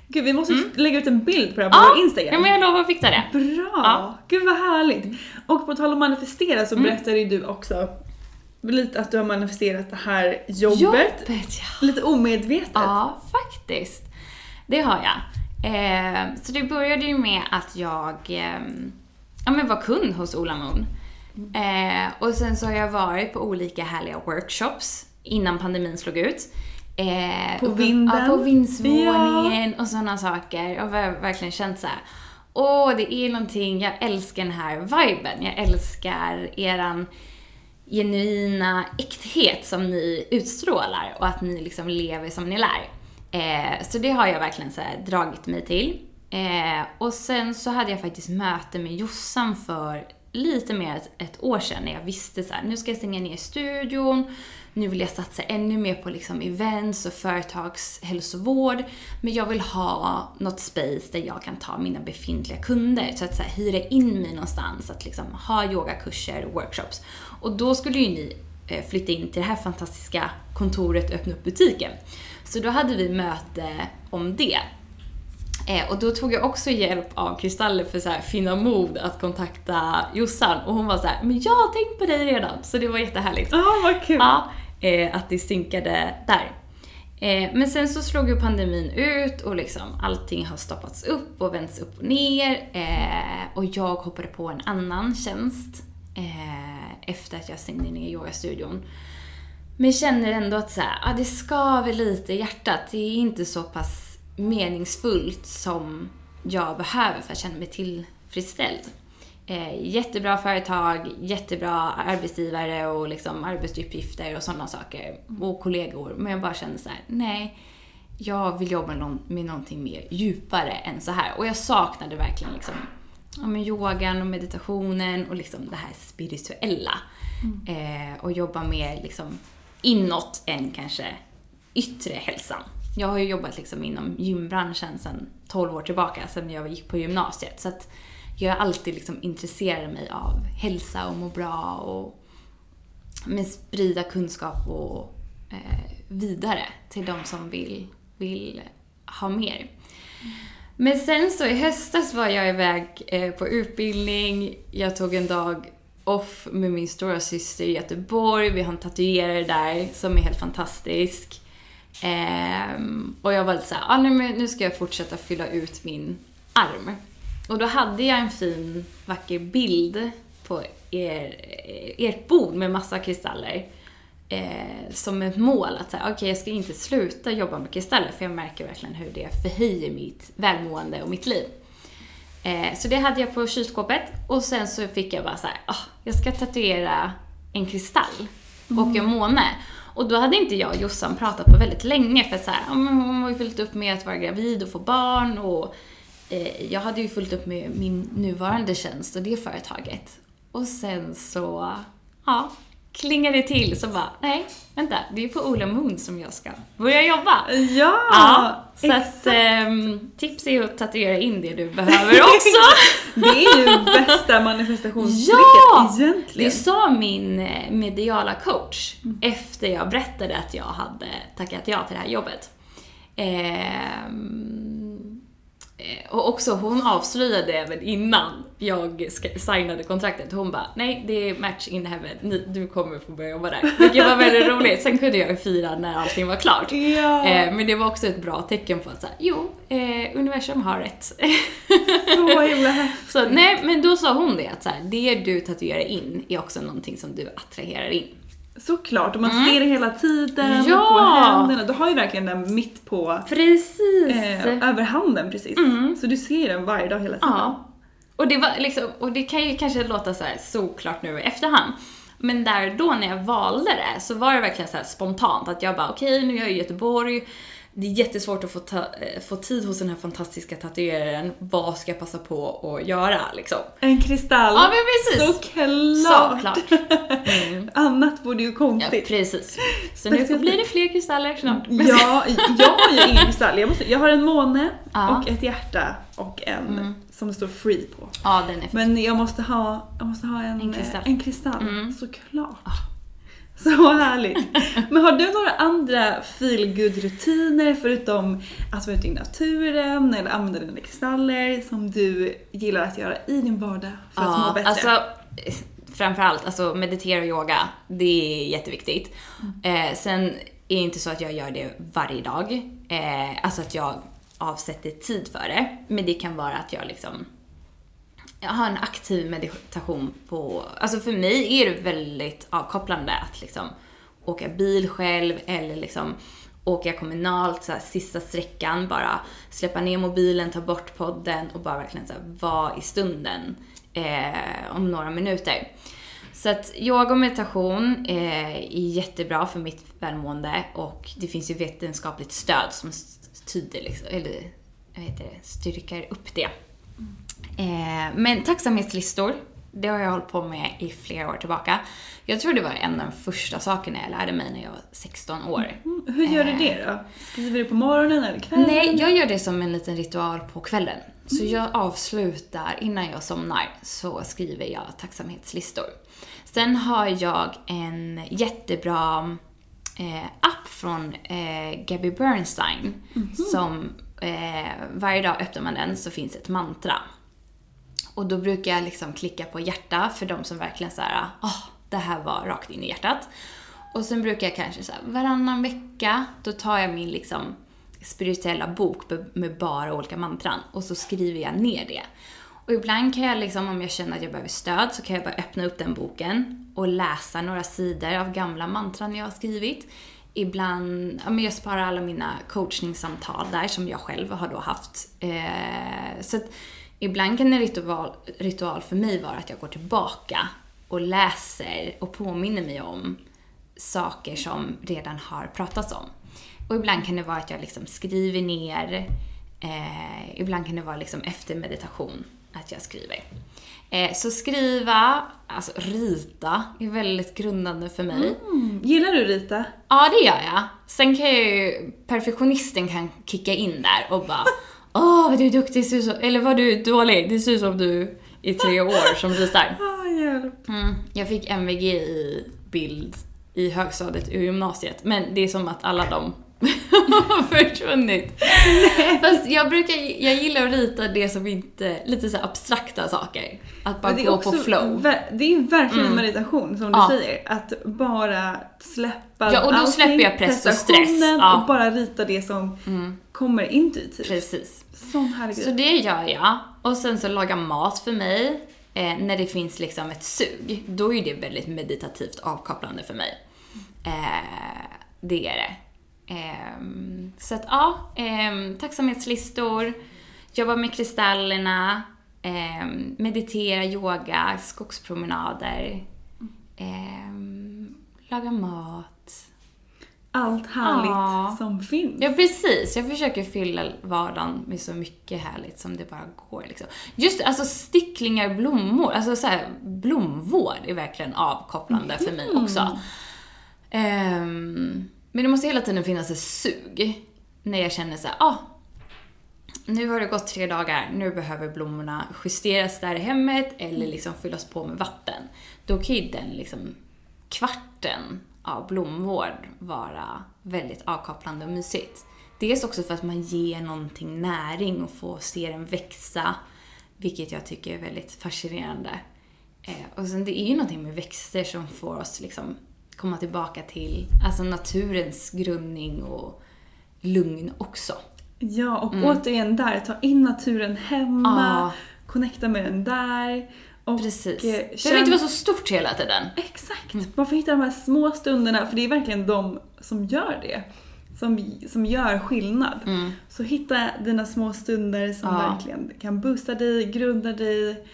Speaker 1: Gud vi måste lägga ut en bild på det här på
Speaker 2: Mm. Ja,
Speaker 1: vår Instagram.
Speaker 2: Ja, men jag lovar att fixa det.
Speaker 1: Bra!
Speaker 2: Ja. Mm.
Speaker 1: Gud vad härligt! Och på tal om manifestera så berättade ju du också lite att du har manifesterat det här jobbet.
Speaker 2: Jobbet, ja.
Speaker 1: Lite omedvetet.
Speaker 2: Ja, faktiskt. Det har jag. Eh, så det började ju med att jag eh, ja, men var kund hos Ola Moon. Eh, och sen så har jag varit på olika härliga workshops innan pandemin slog ut. Eh,
Speaker 1: På vinden.
Speaker 2: Ja, på vindsvåningen och sådana saker. Jag har verkligen känt så här. Åh, det är någonting, jag älskar den här viben. Jag älskar eran genuina äkthet som ni utstrålar och att ni liksom lever som ni lär. Eh, så det har jag verkligen så här dragit mig till. Eh, och sen så hade jag faktiskt möte med Jossan för lite mer än ett, ett år sedan när jag visste så här, nu ska jag stänga ner studion, nu vill jag satsa ännu mer på liksom events och företagshälsovård, men jag vill ha något space där jag kan ta mina befintliga kunder, så att så här, hyra in mig någonstans, att liksom ha yogakurser och workshops. Och då skulle ju ni eh, flytta in till det här fantastiska kontoret och öppna upp butiken. Så då hade vi möte om det. Eh, och då tog jag också hjälp av Kristalle för att finna mod att kontakta Jossan. Och hon var så här, men jag har tänkt på dig redan. Så det var jättehärligt.
Speaker 1: Ja, vad kul.
Speaker 2: Ja, eh, att det synkade där. Eh, men sen så slog ju pandemin ut och liksom allting har stoppats upp och vänts upp och ner. Eh, och jag hoppade på en annan tjänst eh, efter att jag stängde ner yogastudion. Men jag känner ändå att så här, ah, det skaver lite i hjärtat. Det är inte så pass meningsfullt som jag behöver för att känna mig tillfredsställd. Eh, jättebra företag, jättebra arbetsgivare och liksom arbetsuppgifter och sådana saker. Och kollegor. Men jag bara kände så här: nej. Jag vill jobba någon, med någonting mer djupare än så här. Och jag saknade verkligen liksom, ja, men yogan och meditationen och liksom det här spirituella. Eh, och jobba mer liksom inåt än kanske yttre hälsan. Jag har ju jobbat liksom inom gymbranschen sedan 12 år tillbaka, sedan jag gick på gymnasiet. Så att jag har alltid liksom intresserat mig av hälsa och må bra och men sprida kunskap och eh, vidare till de som vill, vill ha mer. Men sen så i höstas var jag iväg eh, på utbildning. Jag tog en dag off med min stora syster i Göteborg. Vi har en tatuerare där som är helt fantastisk. Eh, och jag var lite såhär, ah, nej, men nu ska jag fortsätta fylla ut min arm. Och då hade jag en fin, vacker bild på er, ert bord med massa kristaller. Eh, som ett mål att säga, okej jag ska inte sluta jobba med kristaller för jag märker verkligen hur det förhöjer mitt välmående och mitt liv. Eh, så det hade jag på kylskåpet och sen så fick jag bara så här, ah, jag ska tatuera en kristall och en måne. Och då hade inte jag och Jossan pratat på väldigt länge för att så här, hon har ju fullt upp med att vara gravid och få barn och jag hade ju fullt upp med min nuvarande tjänst och det företaget. Och sen så, ja, klingade det till så bara, nej, vänta, det är på Ola Moon som jag ska börja jobba.
Speaker 1: Ja,
Speaker 2: Ja, så
Speaker 1: exakt.
Speaker 2: att ehm, tips är att tatuera in det du behöver också.
Speaker 1: Det är ju bästa manifestationstricket
Speaker 2: Ja!
Speaker 1: egentligen.
Speaker 2: Det sa min eh, mediala coach efter jag berättade att jag hade tackat ja till det här jobbet. Ehm, eh, och också hon avslöjade även innan jag signade kontraktet. Hon bara, nej det är match in heaven, Ni, du kommer få börja jobba där. Vilket var väldigt roligt. Sen kunde jag fira när allting var klart.
Speaker 1: Ja.
Speaker 2: Eh, men det var också ett bra tecken på att så här, jo, eh, universum har rätt.
Speaker 1: Så himla.
Speaker 2: Så nej, men då sa hon det att så här, det du tatuerar in är också någonting som du attraherar in.
Speaker 1: Såklart, och man ser det hela tiden
Speaker 2: Mm. Ja!
Speaker 1: på händerna. Du har ju verkligen den mitt på,
Speaker 2: Precis!
Speaker 1: eh, över handen precis. Så du ser den varje dag hela tiden.
Speaker 2: Mm. Ja. Och det, var liksom, och det kan ju kanske låta så här såklart nu i efterhand. Men där då när jag valde det så var det verkligen så spontant att jag bara okej nu är jag i Göteborg. Det är jättesvårt att få, ta, eh, få tid hos den här fantastiska tatueraren. Vad ska jag passa på att göra liksom?
Speaker 1: En kristall.
Speaker 2: Ja, men precis.
Speaker 1: Såklart.
Speaker 2: Såklart.
Speaker 1: Annat vore ju
Speaker 2: Ja,
Speaker 1: konstigt.
Speaker 2: precis. Så nu blir det fler kristaller snart.
Speaker 1: Ja, jag har ju ingen kristall. Jag, måste, jag har en måne
Speaker 2: Ja. Mm.
Speaker 1: och ett hjärta och en som det står free på.
Speaker 2: Ja, den är fin.
Speaker 1: Men jag måste ha, jag måste ha en,
Speaker 2: En kristall.
Speaker 1: eh, En kristall.
Speaker 2: Mm.
Speaker 1: Såklart. Så härligt. Men har du några andra feelgood-rutiner förutom att vara ute i naturen eller använda dina kristaller som du gillar att göra i din vardag för att må bättre?
Speaker 2: Alltså, framförallt, alltså meditera och yoga, det är jätteviktigt.
Speaker 1: Mm.
Speaker 2: Eh, sen är det inte så att jag gör det varje dag. Eh, alltså att jag avsätter tid för det. Men det kan vara att jag liksom jag har en aktiv meditation på, alltså för mig är det väldigt avkopplande att liksom åka bil själv eller liksom åka kommunalt, så här, sista sträckan, bara släppa ner mobilen, ta bort podden och bara verkligen så här, vara i stunden eh, om några minuter. Så att yoga och meditation eh, är jättebra för mitt välmående och det finns ju vetenskapligt stöd som tyder liksom, eller vad heter det? Styrkar upp det. Eh, men tacksamhetslistor, det har jag hållit på med i flera år tillbaka. Jag tror det var en av de första sakerna jag lärde mig när jag var 16 år.
Speaker 1: Mm, hur gör du det då? Skriver du på morgonen eller kvällen?
Speaker 2: Nej, jag gör det som en liten ritual på kvällen. Så jag avslutar, innan jag somnar, så skriver jag tacksamhetslistor. Sen har jag en jättebra eh, app från eh, Gabby Bernstein. Som eh, varje dag öppnar man den så finns ett mantra. Och då brukar jag liksom klicka på hjärta för de som verkligen såhär, åh, ah, det här var rakt in i hjärtat. Och sen brukar jag kanske såhär, varannan vecka, då tar jag min liksom spirituella bok med bara olika mantran och så skriver jag ner det. Och ibland kan jag liksom, om jag känner att jag behöver stöd, så kan jag bara öppna upp den boken och läsa några sidor av gamla mantran jag har skrivit. Ibland, ja men jag sparar alla mina coachningssamtal där som jag själv har då haft. Eh, så att ibland kan en ritual, ritual för mig vara att jag går tillbaka och läser och påminner mig om saker som redan har pratats om. Och ibland kan det vara att jag liksom skriver ner, eh, ibland kan det vara liksom efter meditation att jag skriver. Eh, så skriva, alltså rita, är väldigt grundande för mig.
Speaker 1: Mm, Gillar du Rita?
Speaker 2: Ja, det gör jag. Sen kan jag ju, perfektionisten kan kicka in där och bara Åh, vad du är duktig, som, eller vad du är dålig, det ser ut som du i tre år som ritar.
Speaker 1: Ah.
Speaker 2: Mm. Jag fick MVG i bild i högstadiet och gymnasiet, men det är som att alla de försvunnit. Fast jag brukar, jag gillar att rita det som inte, lite så abstrakta saker. Att bara gå på flow. Mm.
Speaker 1: Det är verkligen en meditation som
Speaker 2: Ja.
Speaker 1: du säger. Att bara släppa
Speaker 2: Ja, och då
Speaker 1: allting,
Speaker 2: släpper jag press och stress. Ja. Mm.
Speaker 1: och bara rita det som kommer intuitivt.
Speaker 2: Precis.
Speaker 1: Sån
Speaker 2: Så det gör jag. Och sen så laga mat för mig. Eh, när det finns liksom ett sug, då är det väldigt meditativt avkopplande för mig. Eh, det är det. Ehm, så att ja, ehm, tacksamhetslistor, jobba med kristallerna, ehm, meditera, yoga, skogspromenader, laga mat.
Speaker 1: Allt härligt
Speaker 2: Ja.
Speaker 1: som finns.
Speaker 2: Ja, precis. Jag försöker fylla vardagen med så mycket härligt som det bara går. Liksom. Just alltså sticklingar, blommor, alltså så här, blomvård är verkligen avkopplande för mig också. Ehm, men det måste hela tiden finnas ett sug. När jag känner så här, ah, nu har det gått tre dagar, nu behöver blommorna justeras där i hemmet eller liksom fyllas på med vatten. Då kan ju den liksom kvarten av blomvård vara väldigt avkopplande och mysigt. Dels också för att man ger någonting näring och får se den växa, vilket jag tycker är väldigt fascinerande. Eh, och sen det är ju någonting med växter som får oss liksom komma tillbaka till alltså naturens grundning och lugn också.
Speaker 1: Ja, och återigen där, ta in naturen hemma,
Speaker 2: Mm. Ja.
Speaker 1: connecta med den där. Och
Speaker 2: Precis.
Speaker 1: eh,
Speaker 2: Det behöver inte vara så stort hela tiden.
Speaker 1: Exakt! Man får hitta de här små stunderna, för det är verkligen de som gör det. Som, som gör skillnad. Så hitta dina små stunder som
Speaker 2: Mm. Ja.
Speaker 1: verkligen kan boosta dig, grunda dig,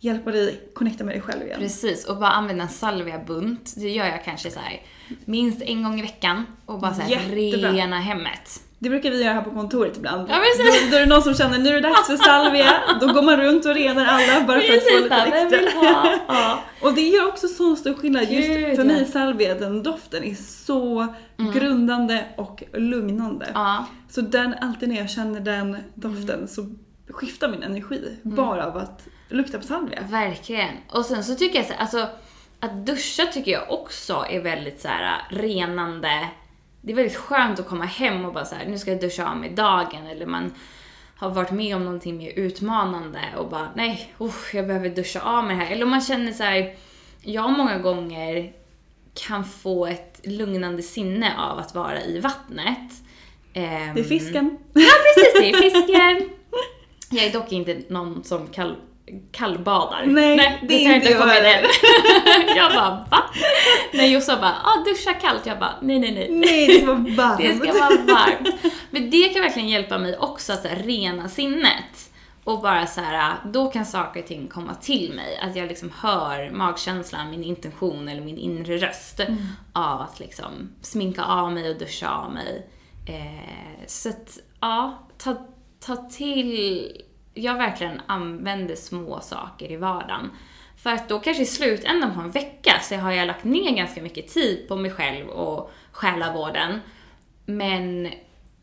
Speaker 1: hjälpa dig connecta med dig själv igen.
Speaker 2: Precis, och bara använda en salviabunt. Det gör jag kanske så här minst en gång i veckan och bara så här
Speaker 1: Jättebra.
Speaker 2: rena hemmet.
Speaker 1: Det brukar vi göra här på kontoret ibland.
Speaker 2: Ja.
Speaker 1: Då, då är det någon som känner nu är det dags för salvia. Då går man runt och renar alla bara för att få lite extra.
Speaker 2: Ja.
Speaker 1: Och det gör också så stor skillnad. Just
Speaker 2: Gud,
Speaker 1: för
Speaker 2: ja.
Speaker 1: mig salvia, den doften är så grundande och lugnande.
Speaker 2: Ja.
Speaker 1: Så den, alltid när jag känner den doften så skiftar min energi bara av att lukta på salvia.
Speaker 2: Verkligen. Och sen så tycker jag så alltså att duscha tycker jag också är väldigt så här renande. Det är väldigt skönt att komma hem och bara så här, nu ska jag duscha av mig dagen eller man har varit med om någonting mer utmanande och bara nej, usch, jag behöver duscha av mig här. Eller om man känner så här, jag många gånger kan få ett lugnande sinne av att vara i vattnet. Ehm,
Speaker 1: Det är fisken.
Speaker 2: Ja, precis. Det är fisken. Jag är dock inte någon som kall, kallbadar.
Speaker 1: Nej, det är
Speaker 2: tar
Speaker 1: inte jag heller.
Speaker 2: jag bara, va? När Jossa bara, ah, duscha kallt. Jag bara, nej, nej, nej.
Speaker 1: Nej, det ska vara varmt.
Speaker 2: Det ska vara varmt. Men det kan verkligen hjälpa mig också att så här, rena sinnet. Och bara så här, då kan saker och ting komma till mig. Att jag liksom hör magkänslan, min intention eller min inre röst av att liksom sminka av mig och duscha av mig. Eh, så att, ja, ta, ta till... Jag verkligen använder små saker i vardagen. För att då kanske i slutändan på en vecka så har jag lagt ner ganska mycket tid på mig själv och själavården. Men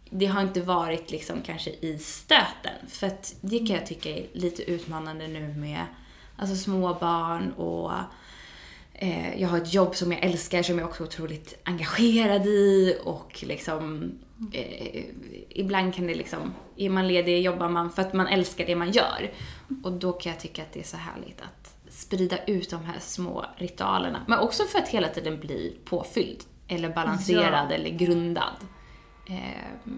Speaker 2: det har inte varit liksom kanske i stöten. För att det kan jag tycka är lite utmanande nu med alltså små barn och eh, jag har ett jobb som jag älskar som jag också är otroligt engagerad i och liksom eh, ibland kan det liksom, är man ledig jobbar man för att man älskar det man gör. Och då kan jag tycka att det är så härligt att sprida ut de här små ritualerna. Men också för att hela tiden bli påfylld eller balanserad eller grundad. Eh,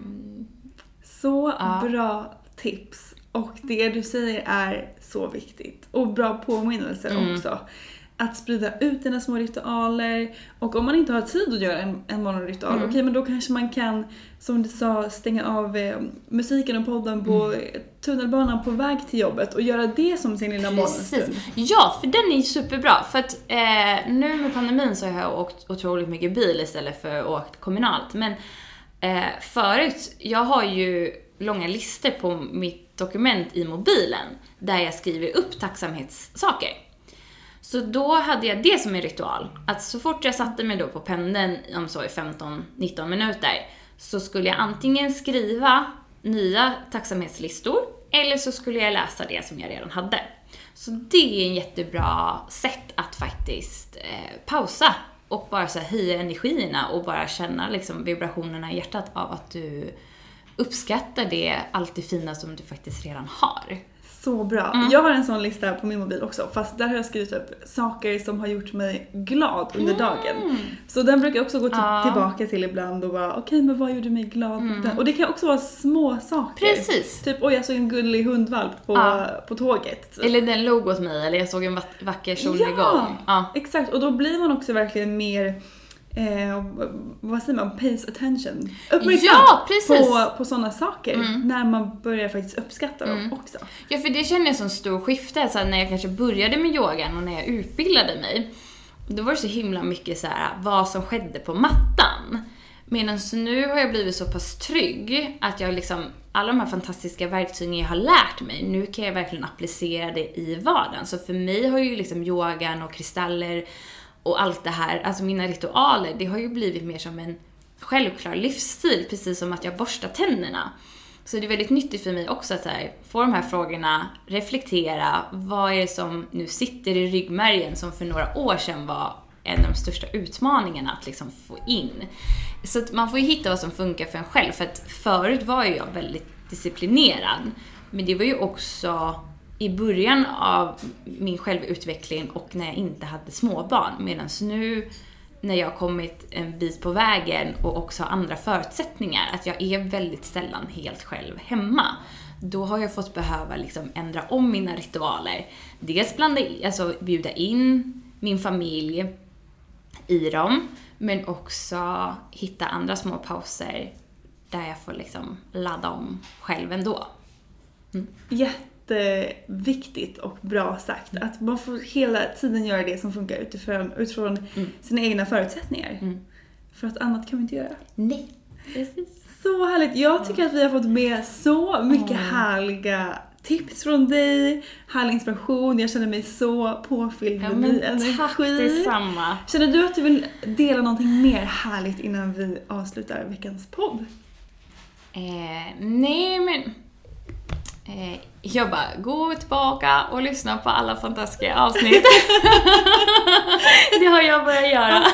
Speaker 1: Så
Speaker 2: Ja.
Speaker 1: bra tips. Och det du säger är så viktigt. Och bra påminnelse
Speaker 2: Mm.
Speaker 1: också. Att sprida ut dina små ritualer. Och om man inte har tid att göra en, en morgonritual,
Speaker 2: Mm.
Speaker 1: okej men då kanske man kan, som du sa, stänga av eh, musiken och podden på
Speaker 2: Mm.
Speaker 1: tunnelbanan på väg till jobbet och göra det som sin lilla morgonstund.
Speaker 2: Ja, för den är superbra. För att eh, nu med pandemin så har jag åkt otroligt mycket bil istället för att åkt kommunalt. Men eh, förut, jag har ju långa listor på mitt dokument i mobilen där jag skriver upp tacksamhetssaker. Så då hade jag det som en ritual. Att så fort jag satte mig då på pendeln, om så i 15-19 minuter, så skulle jag antingen skriva nya tacksamhetslistor, eller så skulle jag läsa det som jag redan hade. Så det är en jättebra sätt att faktiskt eh, pausa och bara så här höja energierna och bara känna liksom vibrationerna i hjärtat av att du uppskattar det, allt det fina som du faktiskt redan har.
Speaker 1: Så bra.
Speaker 2: Mm.
Speaker 1: Jag har en sån lista på min mobil också fast där har jag skrivit upp saker som har gjort mig glad under dagen. Så den brukar jag också gå till,
Speaker 2: Mm. Ja. Mm.
Speaker 1: tillbaka till ibland och bara okej men vad gjorde mig glad? Den? Och det kan också vara små saker.
Speaker 2: Precis.
Speaker 1: Typ oj jag såg en gullig hundvalp på,
Speaker 2: Ja.
Speaker 1: på tåget.
Speaker 2: Eller den låg åt mig, eller jag såg en vack- vacker solnedgång.
Speaker 1: Ja,
Speaker 2: Ja.
Speaker 1: exakt. Och då blir man också verkligen mer Eh, vad säger man? Pays attention. Uppmärksam
Speaker 2: Ja, precis. Mm.
Speaker 1: på, på sådana saker. När man börjar faktiskt uppskatta dem också.
Speaker 2: Ja, för det känner jag som stor skifte. Så när jag kanske började med yogan och när jag utbildade mig, då var det så himla mycket så här, vad som skedde på mattan. Medan nu har jag blivit så pass trygg att jag liksom, alla de här fantastiska verktygen jag har lärt mig, nu kan jag verkligen applicera det i vardagen. Så för mig har ju liksom yogan och kristaller och allt det här, alltså mina ritualer, det har ju blivit mer som en självklar livsstil, precis som att jag borstar tänderna. Så det är väldigt nyttigt för mig också att här, få de här frågorna, reflektera, vad är det som nu sitter i ryggmärgen som för några år sedan var en av de största utmaningarna att liksom få in. Så att man får ju hitta vad som funkar för en själv, för att förut var ju jag väldigt disciplinerad. Men det var ju också i början av min självutveckling och när jag inte hade småbarn. Medan nu när jag har kommit en bit på vägen och också har andra förutsättningar, att jag är väldigt sällan helt själv hemma. Då har jag fått behöva liksom ändra om mina ritualer. Dels blanda, alltså bjuda in min familj i dem, men också hitta andra små pauser där jag får liksom ladda om själv ändå. Mm.
Speaker 1: Jätteviktigt och bra sagt. Att man får hela tiden göra det som funkar utifrån, utifrån
Speaker 2: Mm.
Speaker 1: sina egna förutsättningar. För att annat kan vi inte göra.
Speaker 2: Nej, precis.
Speaker 1: Så härligt! Jag tycker att vi har fått med så mycket härliga tips från dig, härlig inspiration. Jag känner mig så påfylld
Speaker 2: Ja,
Speaker 1: med
Speaker 2: men
Speaker 1: ny energi.
Speaker 2: tack detsamma.
Speaker 1: Känner du att du vill dela någonting mer härligt innan vi avslutar veckans podd?
Speaker 2: Eh, nej men... Eh, jag bara, gå tillbaka och lyssna på alla fantastiska avsnitt. det har jag börjat göra.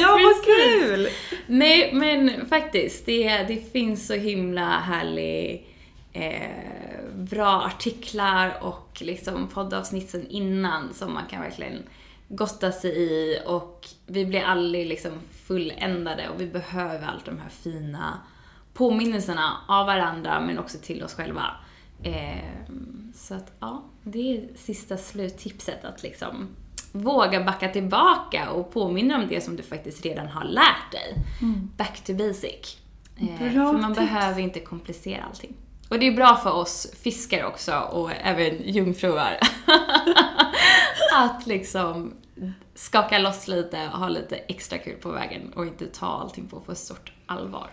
Speaker 1: Ja, vad kul!
Speaker 2: Nej, men faktiskt. Det, det finns så himla härlig, eh, bra artiklar och liksom poddavsnitt sen innan som man kan verkligen gotta sig i och vi blir aldrig liksom fulländade och vi behöver allt de här fina påminnelserna av varandra men också till oss själva. Ehm, så att ja, det är sista sluttipset att liksom våga backa tillbaka och påminna om det som du faktiskt redan har lärt dig. Back to basic. Eh,
Speaker 1: Bra
Speaker 2: för man
Speaker 1: tips.
Speaker 2: behöver inte komplicera allting. Och det är bra för oss fiskar också och även jungfrur att liksom skaka loss lite och ha lite extra kul på vägen och inte ta allting på för stort allvar.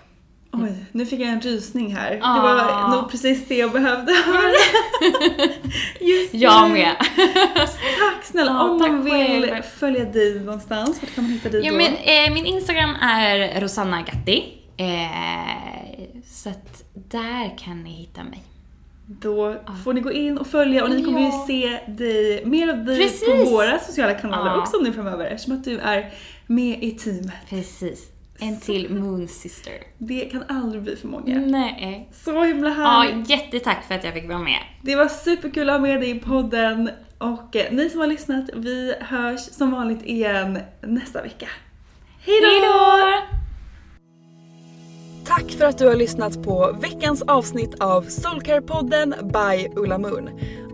Speaker 1: Oj, nu fick jag en rysning här. Det
Speaker 2: Ah.
Speaker 1: var nog precis det jag behövde höra. Just
Speaker 2: Jag med.
Speaker 1: Tack snälla.
Speaker 2: Ja,
Speaker 1: Om
Speaker 2: tack
Speaker 1: man vill
Speaker 2: själv.
Speaker 1: följa dig någonstans, vart kan man hitta dig
Speaker 2: Ja,
Speaker 1: då?
Speaker 2: men, eh, min Instagram är Rosanna Gatti. Eh, så att där kan ni hitta mig.
Speaker 1: Då får ni gå in och följa och ni kommer
Speaker 2: Ja.
Speaker 1: ju se dig, mer av dig
Speaker 2: Precis.
Speaker 1: på våra sociala kanaler
Speaker 2: Ja.
Speaker 1: också nu framöver eftersom att du är med i teamet.
Speaker 2: Precis. En till Moon Sister.
Speaker 1: Det kan aldrig bli för många.
Speaker 2: Nej.
Speaker 1: Så himla
Speaker 2: Ja,
Speaker 1: härligt.
Speaker 2: jättetack för att jag fick vara med.
Speaker 1: Det var superkul att ha med dig i podden och eh, ni som har lyssnat, vi hörs som vanligt igen nästa vecka. Hej då! Tack för att du har lyssnat på veckans avsnitt av Soulcare-podden by Ulla Moon.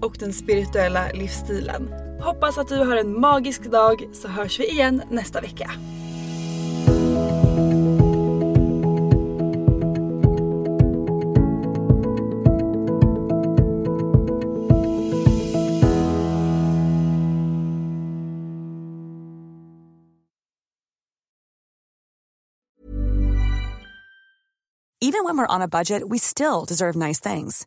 Speaker 1: och den spirituella livsstilen. Hoppas att du har en magisk dag så hörs vi igen nästa vecka.
Speaker 7: Even when we're on a budget, we still deserve nice things.